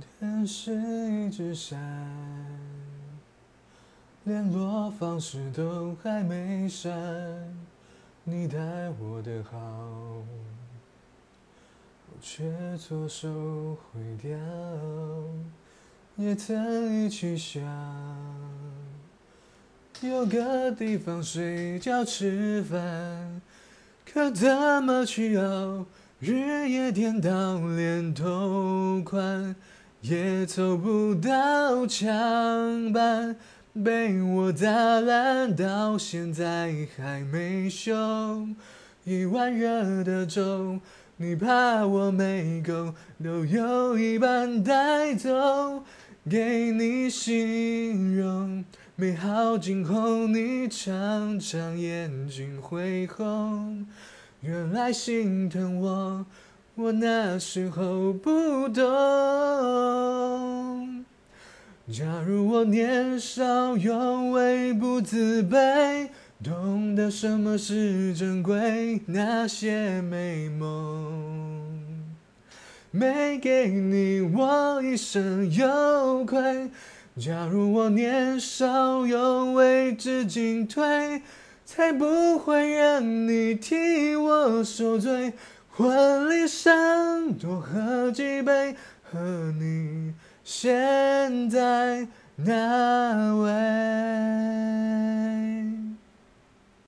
天是一只山，联络方式都还没删，你待我的好，我却错手毁掉。也曾一起想，有个地方睡觉吃饭，可怎么去熬？日夜颠倒，连头款也凑不到墙板，被我打烂，到现在还没修。一碗热的粥，你怕我没够，留有一半带走，给你形容美好今后，你常常眼睛会红。原来心疼我，我那时候不懂。假如我年少有为不自卑，懂得什么是珍贵，那些美梦没给你，我一生有愧。假如我年少有为知进退。才不会让你替我受罪，婚礼上多喝几杯，和你现在那位。